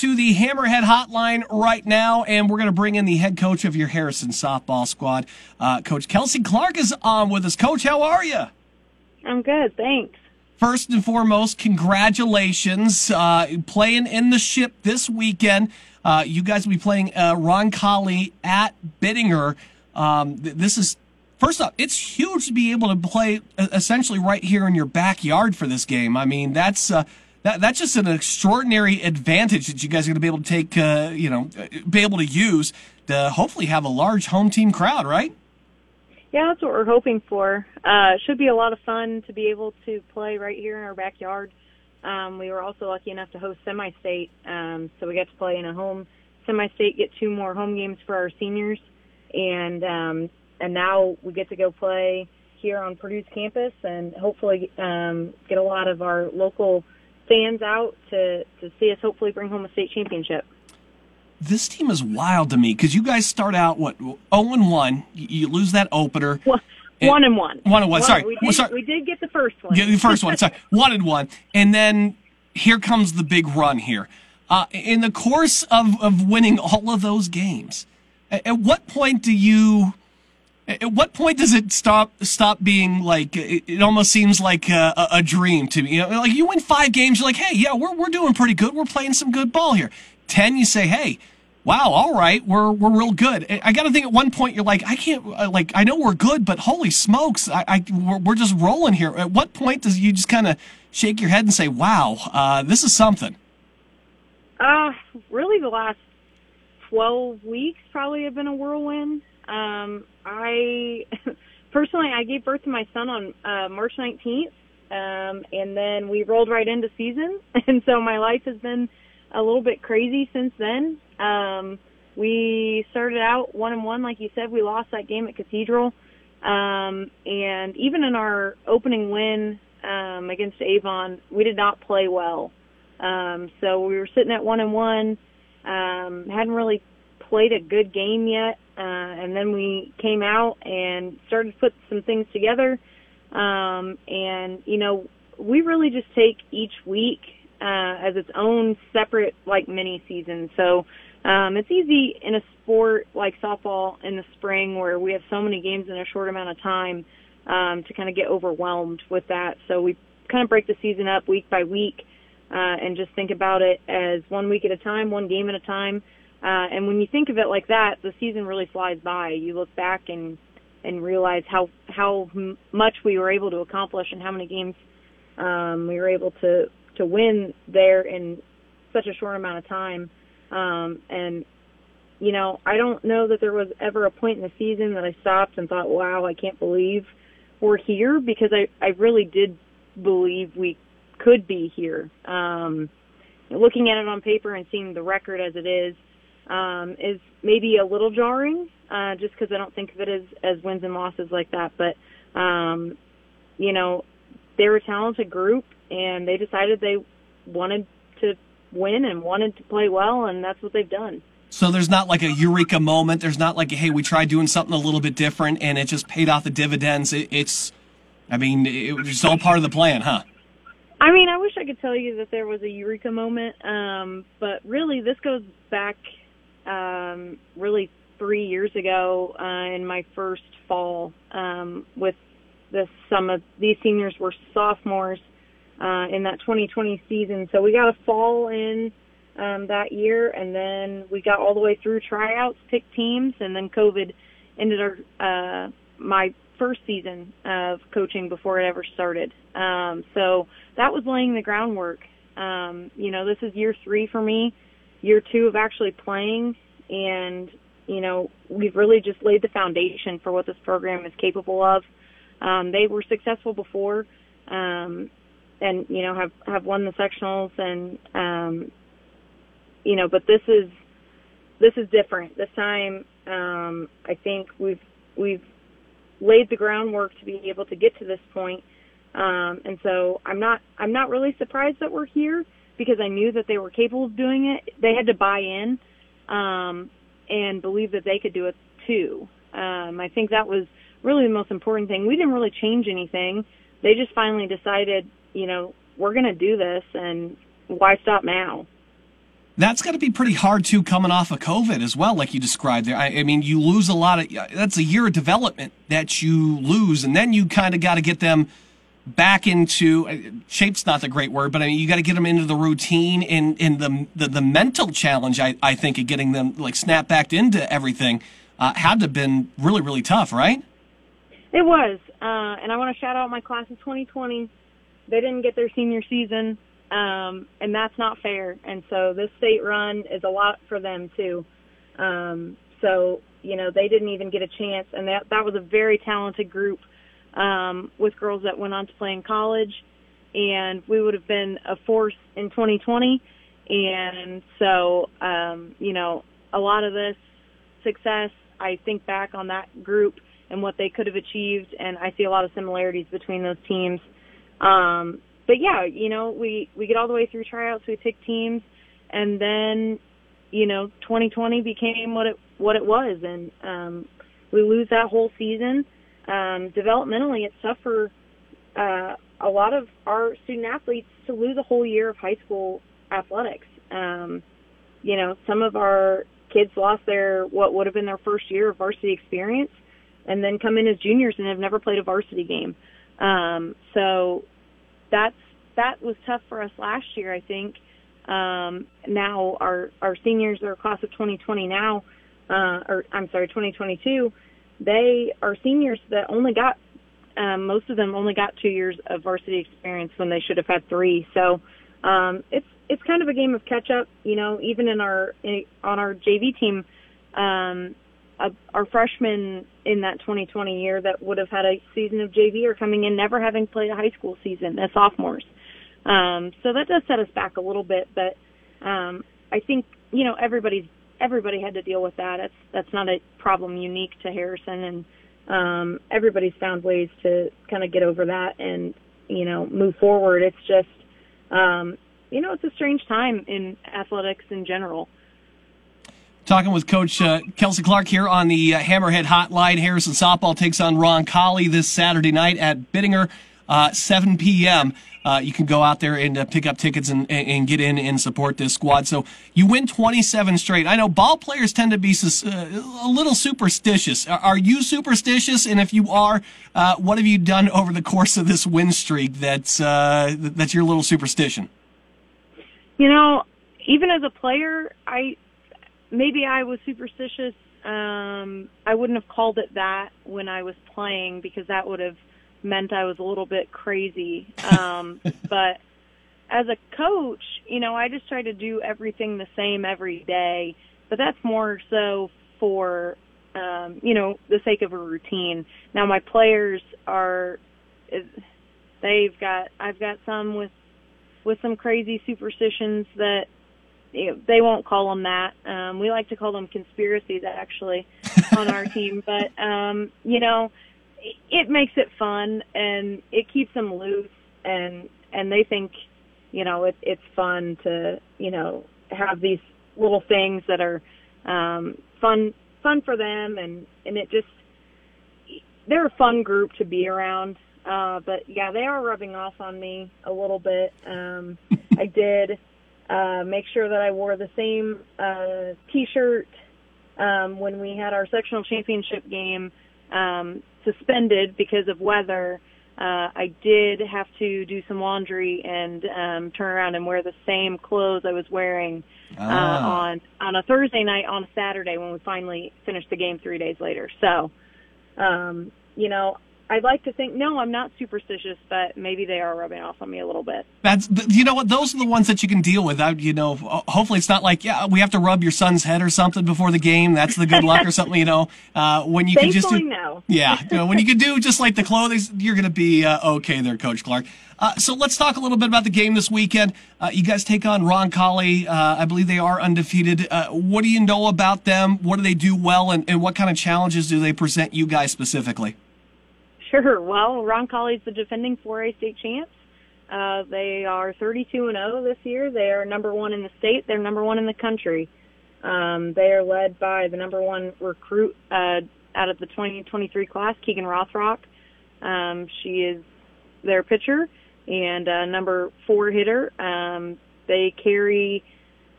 to the Hammerhead Hotline right now, and we're going to bring in the head coach of your Harrison softball squad. Uh, coach Kelsey Clark is on with us. Coach, how are you? I'm good, thanks. First and foremost, congratulations. Uh, playing in the ship this weekend. Uh, you guys will be playing uh, Roncalli at Bittinger. Um, th- this is First off, it's huge to be able to play essentially right here in your backyard for this game. I mean, that's uh, that, that's just an extraordinary advantage that you guys are going to be able to take, uh, you know, be able to use to hopefully have a large home team crowd, right? Yeah, that's what we're hoping for. Uh, should be a lot of fun to be able to play right here in our backyard. Um, we were also lucky enough to host semi-state, um, so we got to play in a home semi-state, get two more home games for our seniors, and um, and now we get to go play here on Purdue's campus and hopefully um, get a lot of our local fans out to, to see us hopefully bring home a state championship. This team is wild to me because you guys start out what zero oh and one. You lose that opener. Well, one and one. One and one. Sorry. We did, sorry. we did get the first one. Yeah, the first one. Sorry. One and one. And then here comes the big run here. Uh, in the course of, of winning all of those games, at, at what point do you at what point does it stop stop being like it, it almost seems like a, a, dream to me? You know, like you win five games, you're like, hey, yeah, we're we're doing pretty good. We're playing some good ball here. Ten, you say, hey, wow, all right, we're we're real good. I got to think at one point you're like, I can't uh, like I know we're good, but holy smokes, I, I we're, we're just rolling here. At what point does you just kind of shake your head and say, wow, uh, this is something? Uh, really, the last twelve weeks probably have been a whirlwind. Um, I personally I gave birth to my son on uh, March 19th, um, and then we rolled right into season, and so my life has been a little bit crazy since then. Um, we started out one and one, like you said. We lost that game at Cathedral, um, and even in our opening win um, against Avon, we did not play well. Um, so we were sitting at one and one. Um, hadn't really played a good game yet. Uh, and then we came out and started to put some things together. Um, and, you know, we really just take each week uh, as its own separate, like, mini season. So um, it's easy in a sport like softball in the spring where we have so many games in a short amount of time um, to kind of get overwhelmed with that. So we kind of break the season up week by week uh, and just think about it as one week at a time, one game at a time. Uh, and when you think of it like that, the season really flies by. You look back and and realize how how much we were able to accomplish and how many games um, we were able to to win there in such a short amount of time. Um, and you know, I don't know that there was ever a point in the season that I stopped and thought, "Wow, I can't believe we're here," because I I really did believe we could be here. Um, looking at it on paper and seeing the record as it is, um, is maybe a little jarring, uh, just because I don't think of it as, as wins and losses like that. But, um, you know, they're a talented group and they decided they wanted to win and wanted to play well, and that's what they've done. So there's not like a eureka moment. There's not like, hey, we tried doing something a little bit different and it just paid off the dividends. It, it's, I mean, it was all part of the plan, huh? I mean, I wish I could tell you that there was a eureka moment, um, but really, this goes back um, really three years ago uh, in my first fall um, with this some of these seniors were sophomores uh, in that 2020 season. So we got a fall in um, that year and then we got all the way through tryouts picked teams and then covid ended our uh, my first season of coaching before it ever started. Um, so that was laying the groundwork. Um, you know this is year three for me year two of actually playing and you know we've really just laid the foundation for what this program is capable of. Um, they were successful before um, and you know have have won the sectionals and um, you know but this is this is different. This time um, I think we've we've laid the groundwork to be able to get to this point. Um, and so I'm not I'm not really surprised that we're here because I knew that they were capable of doing it. They had to buy in um, and believe that they could do it too. Um, I think that was really the most important thing. We didn't really change anything. They just finally decided, you know, we're going to do this, and why stop now? That's got to be pretty hard too, coming off of COVID as well, like you described there. I, I, mean, you lose a lot of. That's a year of development that you lose, and then you kind of got to get them back into uh, shape's not the great word, but I mean you got to get them into the routine and in the, the the mental challenge. I I think of getting them like snap back into everything uh, had to have been really really tough, right? It was, uh, and I want to shout out my class of 2020. They didn't get their senior season, um, and that's not fair. And so this state run is a lot for them too. Um, so you know they didn't even get a chance, and that that was a very talented group um, with girls that went on to play in college, and we would have been a force in 2020. And so, um, you know, a lot of this success, I think back on that group and what they could have achieved, and I see a lot of similarities between those teams. Um, but yeah, you know, we we get all the way through tryouts, we pick teams, and then, you know, 2020 became what it what it was, and um, we lose that whole season um, developmentally, it's tough for uh, a lot of our student athletes to lose a whole year of high school athletics. Um, you know, some of our kids lost their what would have been their first year of varsity experience, and then come in as juniors and have never played a varsity game. Um, so that's that was tough for us last year. I think um, now our our seniors are class of 2020 now, uh, or I'm sorry, 2022 they are seniors that only got um, most of them only got two years of varsity experience when they should have had three. So um, it's it's kind of a game of catch up. You know, even in our in, on our JV team, um, uh, our freshmen in that 2020 year that would have had a season of JV are coming in never having played a high school season as sophomores. Um, so that does set us back a little bit, but um, I think you know everybody's everybody had to deal with that. That's that's not a problem unique to Harrison, and um, everybody's found ways to kind of get over that and you know move forward. It's just um, you know it's a strange time in athletics in general. Talking with Coach uh, Kelsey Clark here on the uh, Hammerhead Hotline. Harrison softball takes on Ron Roncalli this Saturday night at Bittinger, uh, 7 p.m uh, you can go out there and uh, pick up tickets and, and get in and support this squad. So you win 27 straight. I know ball players tend to be uh, a little superstitious. Are you superstitious? And if you are, uh, what have you done over the course of this win streak that's uh, that's your little superstition? You know, even as a player, I maybe I was superstitious. Um, I wouldn't have called it that when I was playing because that would have meant I was a little bit crazy. Um, but as a coach, you know, I just try to do everything the same every day. But that's more so for, um, you know, the sake of a routine. Now my players are, they've got, I've got some with, with some crazy superstitions that you know, they won't call them that. Um, we like to call them conspiracies actually on our team. But um, you know, it makes it fun and it keeps them loose and and they think you know it, it's fun to you know have these little things that are um fun fun for them and and it just they're a fun group to be around. Uh but yeah they are rubbing off on me a little bit. Um i did uh make sure that i wore the same uh t-shirt um when we had our sectional championship game. Um suspended because of weather, uh, I did have to do some laundry and um, turn around and wear the same clothes I was wearing uh, ah. on on a Thursday night on a Saturday when we finally finished the game three days later. So, um, you know, I'd like to think no, I'm not superstitious, but maybe they are rubbing off on me a little bit. That's you know what those are the ones that you can deal with. I, you know, hopefully it's not like yeah we have to rub your son's head or something before the game. That's the good luck or something. You know, uh, when you can just do, no. yeah, you know, when you can do just like the clothing, you're gonna be uh, okay there, Coach Clark. Uh, so let's talk a little bit about the game this weekend. Uh, you guys take on Roncalli. Uh, I believe they are undefeated. Uh, what do you know about them? What do they do well, and, and what kind of challenges do they present you guys specifically? Sure. Well, Roncalli's the defending 4A state champs. Uh, they are 32 and 0 this year. They are number one in the state. They're number one in the country. Um, they are led by the number one recruit uh, out of the 2023 class, Keegan Rothrock. Um, she is their pitcher and uh, number four hitter. Um, they carry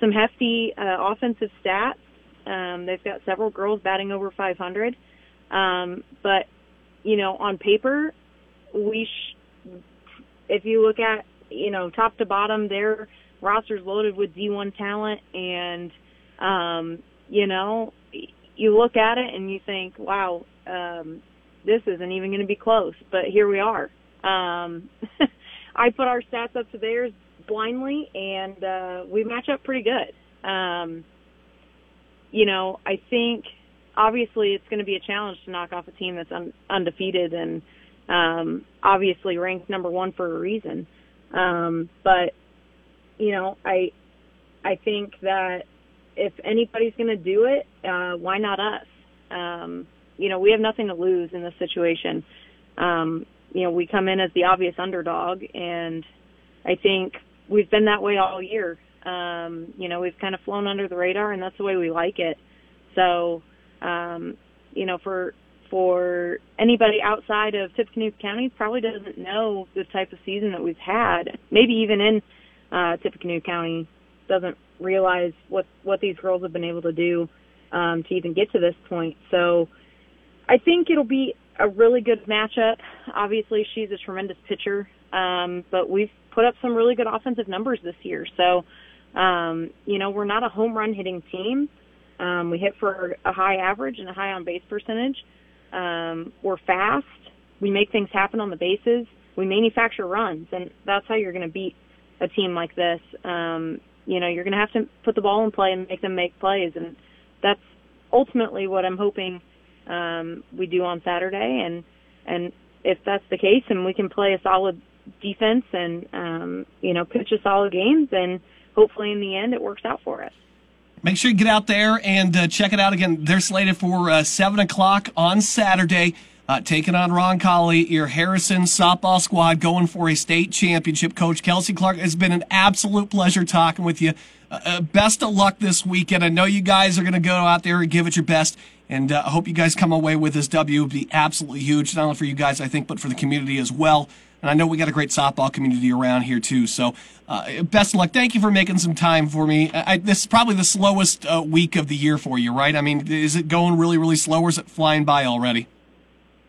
some hefty uh, offensive stats. Um, they've got several girls batting over 500. Um, but you know, on paper, we sh- if you look at you know top to bottom, their roster's loaded with D1 talent, and um, you know, you look at it and you think, wow, um, this isn't even going to be close. But here we are. Um, I put our stats up to theirs blindly, and uh, we match up pretty good. Um, you know, I think obviously it's going to be a challenge to knock off a team that's un- undefeated and um, obviously ranked number one for a reason. Um, but you know, I I think that if anybody's going to do it, uh, why not us? Um, you know, we have nothing to lose in this situation. Um, you know, we come in as the obvious underdog, and I think we've been that way all year. Um, you know, we've kind of flown under the radar, and that's the way we like it. So, um, you know, for for anybody outside of Tippecanoe County, probably doesn't know the type of season that we've had. Maybe even in uh, Tippecanoe County, doesn't realize what what these girls have been able to do um, to even get to this point. So, I think it'll be a really good matchup. Obviously, she's a tremendous pitcher, um, but we've put up some really good offensive numbers this year. So, um, you know, we're not a home run hitting team. Um, we hit for a high average and a high on base percentage. Um, we're fast. We make things happen on the bases. We manufacture runs, and that's how you're going to beat a team like this. Um, you know, you're going to have to put the ball in play and make them make plays, and that's ultimately what I'm hoping um, we do on Saturday. And and if that's the case, and we can play a solid defense and um, you know pitch a solid game, then hopefully in the end it works out for us. Make sure you get out there and uh, check it out again. They're slated for uh, 7 o'clock on Saturday, uh, taking on Ron Roncalli, your Harrison softball squad going for a state championship. Coach Kelsey Clark, it's been an absolute pleasure talking with you. Uh, uh, best of luck this weekend. I know you guys are going to go out there and give it your best. And uh, I hope you guys come away with this W. It would be absolutely huge, not only for you guys, I think, but for the community as well. And I know we got a great softball community around here too. So, uh, best of luck. Thank you for making some time for me. I, this is probably the slowest uh, week of the year for you, right? I mean, is it going really, really slow, or is it flying by already?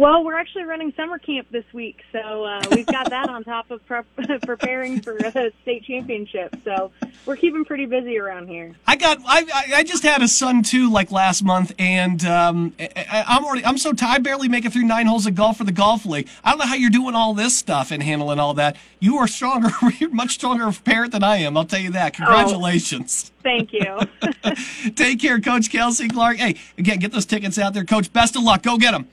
Well, we're actually running summer camp this week, so uh, we've got that on top of prep, preparing for a state championship. So we're keeping pretty busy around here. I got, I, I just had a son too, like last month, and um, I, I'm already, I'm so tired. I barely make it through nine holes of golf for the golf league. I don't know how you're doing all this stuff and handling all that. You are stronger, you're much stronger parent than I am. I'll tell you that. Congratulations. Oh, thank you. Take care, Coach Kelsey Clark. Hey, again, get those tickets out there, Coach. Best of luck. Go get them.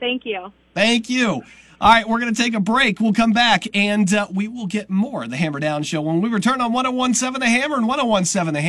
Thank you. Thank you. All right, we're going to take a break. We'll come back and uh, we will get more of the Hammer Down Show when we return on 1017 The Hammer and 1017 The Hammer.